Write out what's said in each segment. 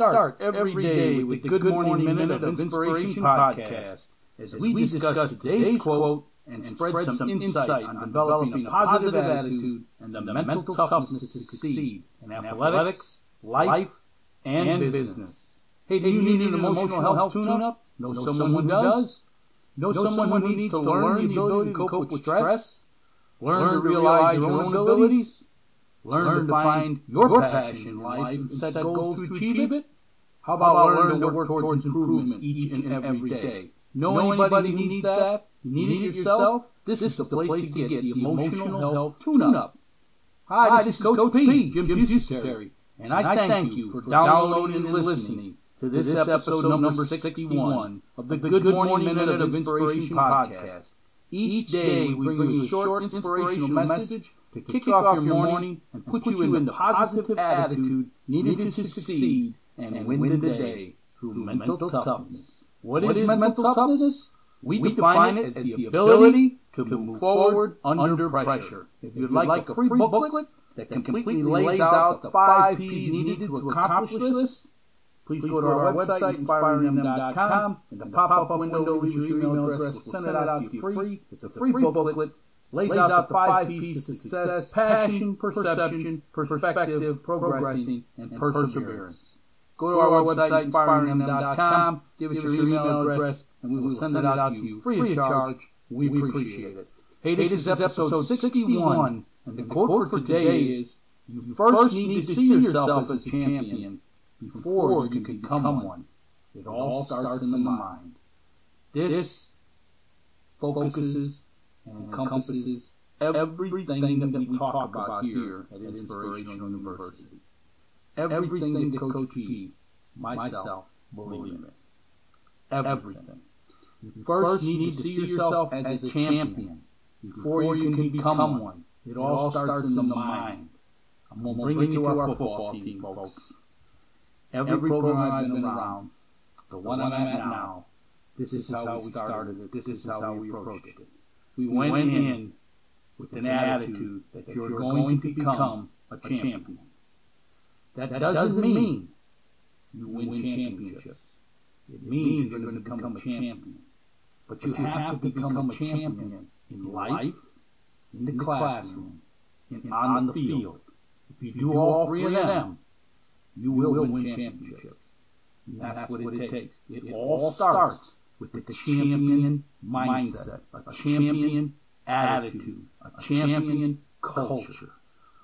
Start every day with the Good Morning Minute of Inspiration podcast as we discuss today's quote and spread some insight on developing a positive attitude and the mental toughness to succeed in athletics, life, and business. Hey, do you need an emotional health tune-up? Know someone who does? Know someone who needs to learn the ability to cope with stress? Learn to realize your own abilities? Learn to find your passion in life and set goals to achieve it? How about learn to work towards improvement each and every day? Know anybody who needs that? You need it yourself? This is the place to get the emotional health tune-up. Hi, this is Coach P, Jim Pusateri, and I thank you for downloading and listening to this episode number 61 of the Good Morning Minute of Inspiration podcast. Each day we bring you a short inspirational message to kick off your morning and put you in the positive attitude needed to succeed and win the day through mental toughness. What is mental toughness? We define it as the ability to move forward under pressure. If you'd like a free booklet that completely lays out the five P's needed to accomplish this, please go to our website, inspiringthem.com. and the pop-up window, leave your email address. We'll send it out to you free. It's a free booklet. Lays out the five P's to success, passion, perception, perspective, progressing, and perseverance. Go to our website, inspiringthem.com. Give us your email address, and we will send it out to you free of charge. We appreciate it. Hey, this is episode 61, and the quote for today is, You first need to see yourself as a champion before you can become one. It all starts in the mind. This focuses and encompasses everything that we talk about here at Inspirational University. Everything that Coach P, myself, believe in. It. Everything. You first need to see yourself as a champion before you can become one. It all starts in the mind. I'm going to bring it to our football team, folks. Every program I've been around, the one I'm at now, this is how we started it. This is how we approached it. We went in with an attitude that you're going to become a champion. That doesn't mean you win championships. It means you're going to become a champion. But you have to become a champion in life, in the classroom, and on the field. If you do all three of them, you will win championships. And that's what it takes. It all starts with the champion mindset, a champion attitude, a champion culture.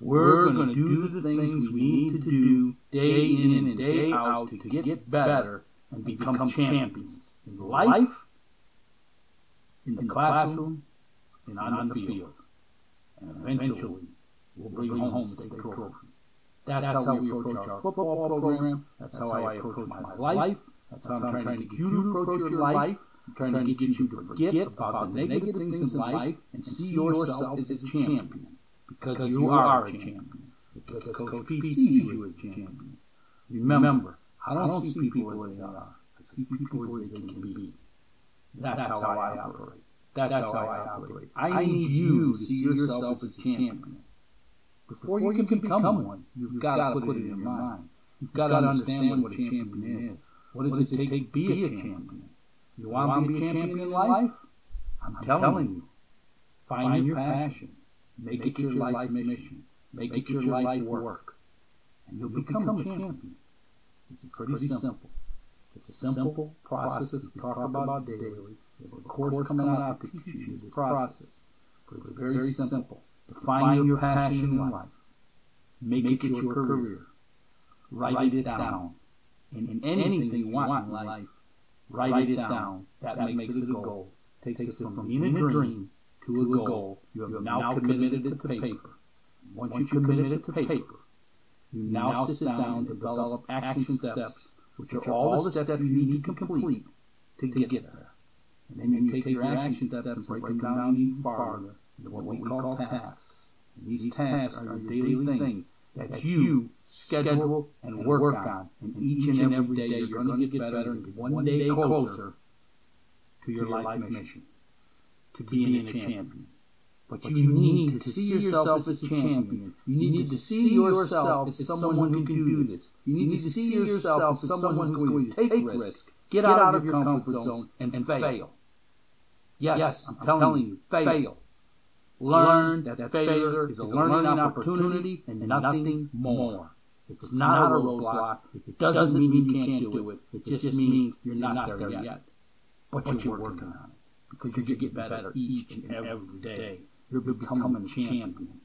We're going to do the things we need to do day in and day out to get better and become champions in life, in the classroom, and on the field. And eventually, we'll bring home the state trophy. That's how we approach our football program. That's how I approach my life. That's how I'm trying to get you to approach your life. I'm trying to get you to forget about the negative things in life and see yourself as a champion. Because you are a champion. Because Coach P sees you as a champion. Remember, I don't see people as they are. I see people as they can be. That's how I operate. That's how I operate. I need you to see yourself as a champion. Before you can become one, you've got to put it in your mind. You've got to understand what a champion is. What does it take to be a champion? You want to be a champion in life? I'm telling you. Find your passion. Make it your life mission. Make it your life work. And you'll become a champion. It's pretty simple. It's a simple process we talk about daily. We have a course coming out to teach you this process. But it's very very simple. Define your passion in life. Make it your career. Write it down. And in anything you want in life, write it down. That makes it a goal. Takes us from being a dream to a goal. You have now committed it to paper. Once you commit it to paper, you now sit down and develop action steps, which are all the steps you need to complete to get there. And then you take your action steps and break them down even farther into what we call tasks. And these tasks are your daily things that you schedule and work on. And each and every day you're going to get better and one day closer to your life mission, to being a champion. But you need to see yourself as a champion. You need to see yourself as someone who can do this. You need to see yourself as someone who's going to take risk, get out of your comfort zone, and fail. Yes, I'm telling you, fail. Learn that failure is a learning opportunity and nothing more. It's not a roadblock. It doesn't mean you can't do it. It just means you're not there yet. But you're working on it because you get better each and every day. You're becoming a champion.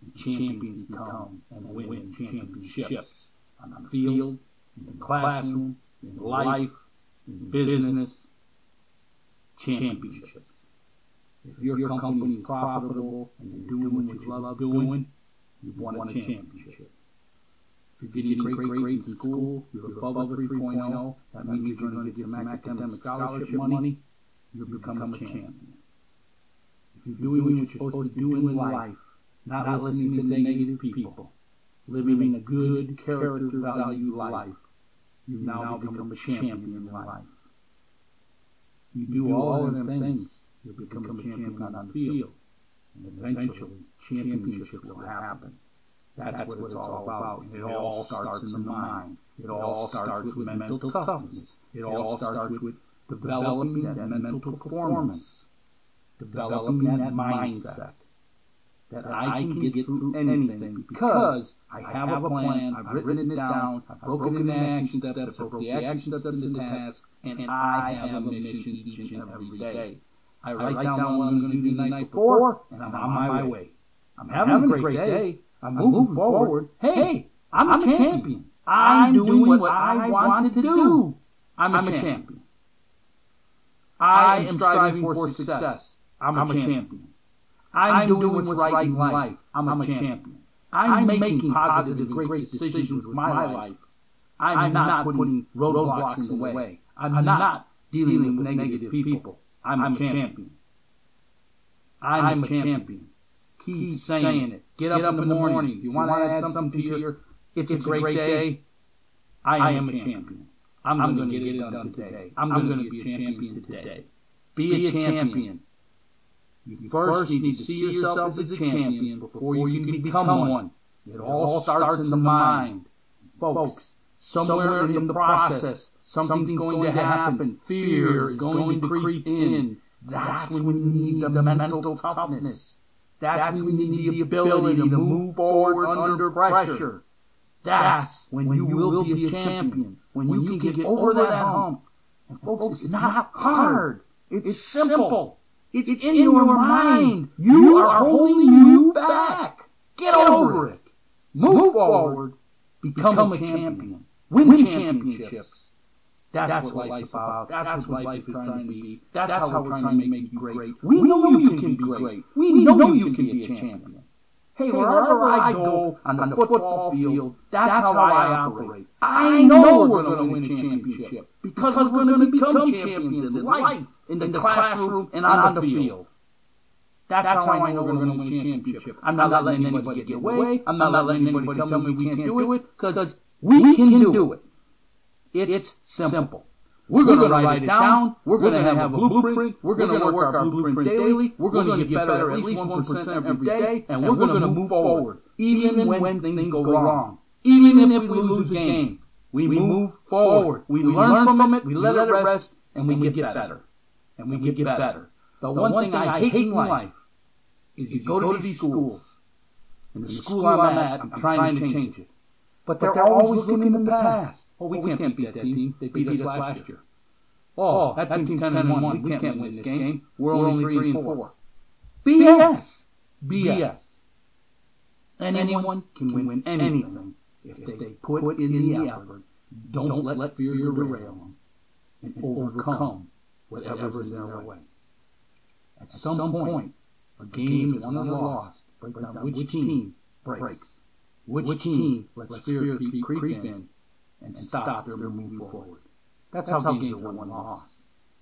And champions become and win championships on the field, in the classroom, in life, in business. Championships. If your company is profitable and you're doing what you love doing, you've won a championship. If you're getting great grades in school, you're above a 3.0, that means you're going to get some academic scholarship money, you're becoming a champion. If you're doing what you're supposed to do in life, not listening to negative people, living a good character value life, you now become a champion in life. You do all of them things, you'll become a champion on the field. And eventually, championships will happen. That's what it's all about. It all starts in the mind. It all starts with mental toughness. It all starts with developing that mental performance, developing that mindset that I can get through anything because I have a plan, I've written it down, I've broken it action steps, I've broken the action steps into tasks, and I have a mission each and every day. I write down what I'm going to do the night before, and I'm on my way. I'm having a great day. I'm moving forward. Hey, I'm a champion. I'm doing what I want to do. I'm a champion. I am striving for success. I'm a champion. I'm doing what's right in life. I'm a champion. I'm making positive and great decisions with my life. I'm not putting roadblocks in the way. I'm not dealing with negative people. I'm a champion. I'm a champion. Keep saying it. Get up in the morning. If you want to add something to your, it's a great day. I am a champion. I'm going to get it done today. I'm going to be a champion today. Be a champion. You first need to see yourself as a champion before you can become one. It all starts in the mind. Folks, somewhere in the process, something's going to happen. Fear is going to creep in. That's when we need the mental toughness. That's when we need the ability to move forward under pressure. That's when you will be a champion. When you can get over that hump. And folks, it's not hard. It's simple. It's in your mind. You are holding you back. Get over it. Move forward. Become a champion. Win championships. That's what life's about. That's what life is trying to be. That's how we're trying to make you great. We know you can be great. We know you can be a champion. Hey, wherever I go on the football field, that's how I operate. I know we're going to win a championship because we're going to become champions in life, in the classroom, and on the field. That's how I know we're going to win a championship. I'm not letting anybody get away. I'm not letting anybody tell me we can't do it because we can do it. It's simple. We're going to write it down. We're going to have a blueprint. We're going to work our blueprint daily. We're going to get better at least 1% every day. And we're going to move forward. Even when things go wrong. Even if we lose a game. We move forward. We learn from it. We let it rest. And we get better. And we get better. The one thing I hate in life is you go to these schools. And the school I'm at, I'm trying to change it. But they're always looking in the past. Oh, we, can't, beat that team. They beat, us last year. Oh, oh, that, that team's 10 and 1. We can't win this game. We're only 3 and 4. BS. BS. And anyone can win anything if they put in the effort. Don't let fear derail them and overcome whatever is in their way. At some point, a game is won or lost. Down which team breaks. Which team lets fear creep in and stop their moving forward. That's, That's how, games are won and lost.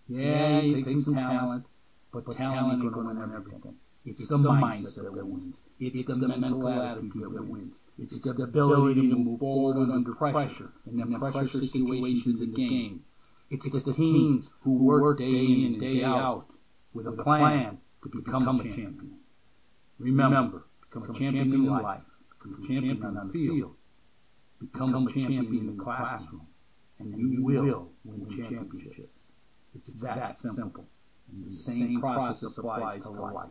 Yeah, you take some talent, but, but talent ain't going to win everything. It's, it's the, mindset that wins. It's, it's the mental attitude that wins. It's the ability to move forward under pressure in the pressure situations in the game. It's the teams who work day in and day out with a plan to become a champion. Remember, become a champion in life, a champion on the field, become a champion in the classroom, and you will win championships. It's that simple. And the same process applies to life.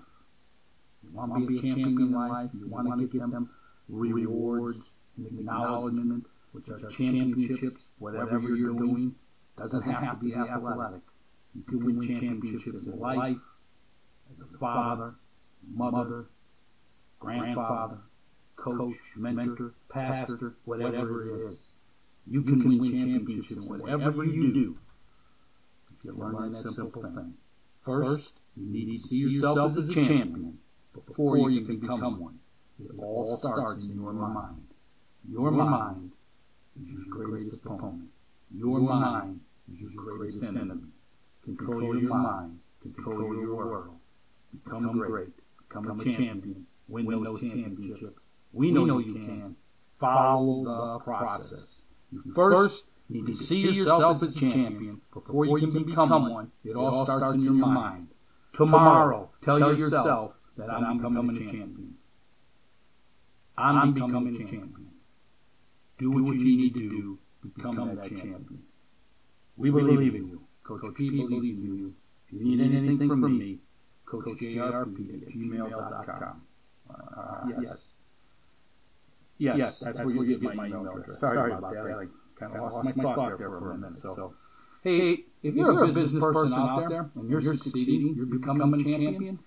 You want to be a champion in life, you want to get them rewards and acknowledgement, which are championships, whatever you're doing, doesn't have to be athletic. You can win championships in life, as a father, mother, grandfather, coach, mentor, pastor, whatever it is. You can win championships in whatever you do if you learn that simple thing. First, you need to see yourself as a champion before you can become one. It all starts in your mind. Your mind is your greatest opponent. Your mind is your greatest enemy. Control your mind. Control your world. Become great. Become a champion. Win those championships. We know you can. Follow the process. You first need to see yourself as a champion before you can become one. It all starts in your mind. Tomorrow, tell yourself that I'm becoming a champion. I'm becoming a champion. Do what you need to do. Become that champion. We believe in you. Coach P believes in you. If you need anything from me, CoachJRP at gmail.com. Uh, yes. Yes, yes, that's, that's where you get my email address. Sorry, Sorry about that. that. I kind of lost, lost my thought there for a minute. So, hey, if you're, a business person out there and you're, you're succeeding, you're becoming a champion,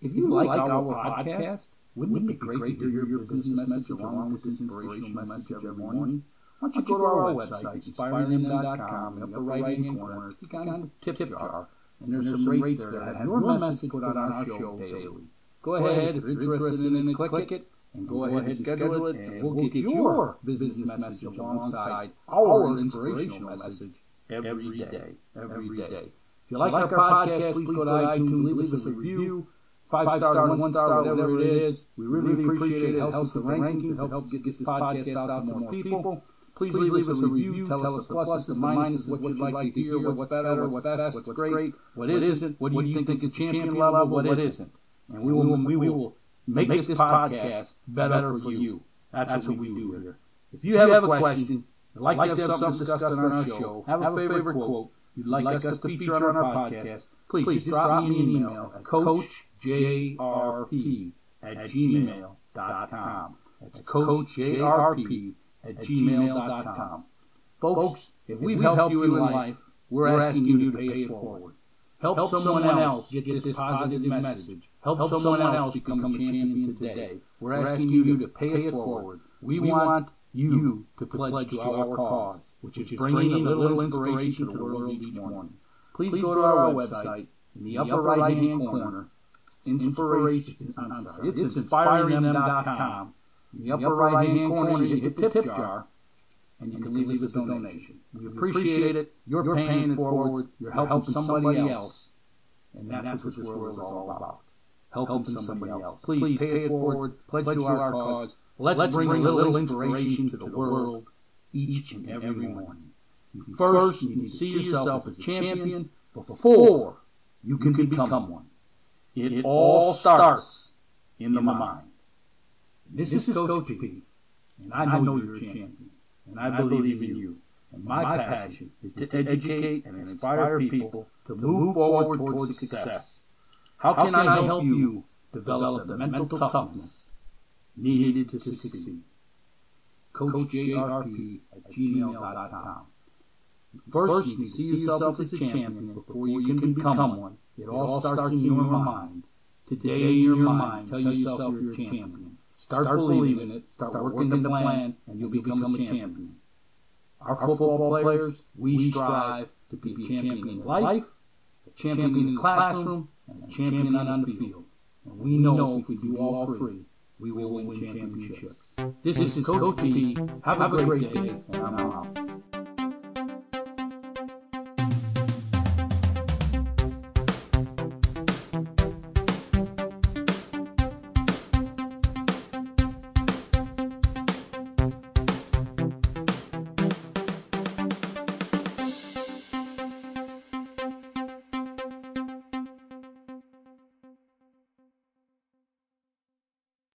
if you like our podcast, wouldn't it be great to hear your business message along with this inspirational message every morning? Why don't you go to our website, inspirethem.com, in the upper right-hand corner, click on the tip jar, and there's some rates there that have your message put on our show daily. Go ahead, if you're interested in it, click it, and go ahead and schedule it, and we'll get your business message alongside our inspirational message every day, every day. If you like our podcast, please go to iTunes, leave us a review, five star, one star, whatever it is. We really appreciate it. It helps with the rankings. It helps get this podcast out to more people. Please leave us a review. Tell us the pluses, the minuses, what you'd like to hear, what's better, what's best, what's great, what isn't, what do you think is champion level, what isn't. And we will, we will make this podcast better for you. That's what we do here. If you have a question, like to have something discussed on our show, have a favorite quote you'd like us to feature on our podcast, please just drop me an email at coachjrp at gmail.com. That's coachjrp at gmail.com. Folks, if we've helped you in life, we're asking you to pay it forward. Help someone else get this positive message. Help, Help someone else become a champion today. We're asking you to pay it forward. We want you to pledge to our cause, which is bringing a little inspiration to the world each morning. Please go to our website in the upper right-hand corner. It's inspiration. I'm sorry. It's inspiringthem.com. In the upper right-hand corner, you hit the tip jar, and you can leave us a donation. We appreciate it. You're paying it forward. You're helping somebody else, and that's what this world is all about. Helping somebody else. Please pay it forward. Pledge to our cause. Let's bring a little inspiration to the world each and every morning. You first need to see yourself as a champion before you can become one. It all starts in the mind. This, this is Coach P, and I know you're a champion, and I believe in you. And my passion is to educate and inspire people to move forward towards success. How can I help you develop the mental toughness needed to succeed? CoachJRP at gmail.com. First, you see yourself as a champion before you can become one. It all starts in your mind. Today in your mind, tell yourself you're a champion. Start, believing it, start, start working the plan, and you'll become a champion. Our football players, we strive to be a champion in life, a champion in the classroom, champion on the field. And we know if we do all three, we will win championships. This is Coach P. Have a great day, and I'm out.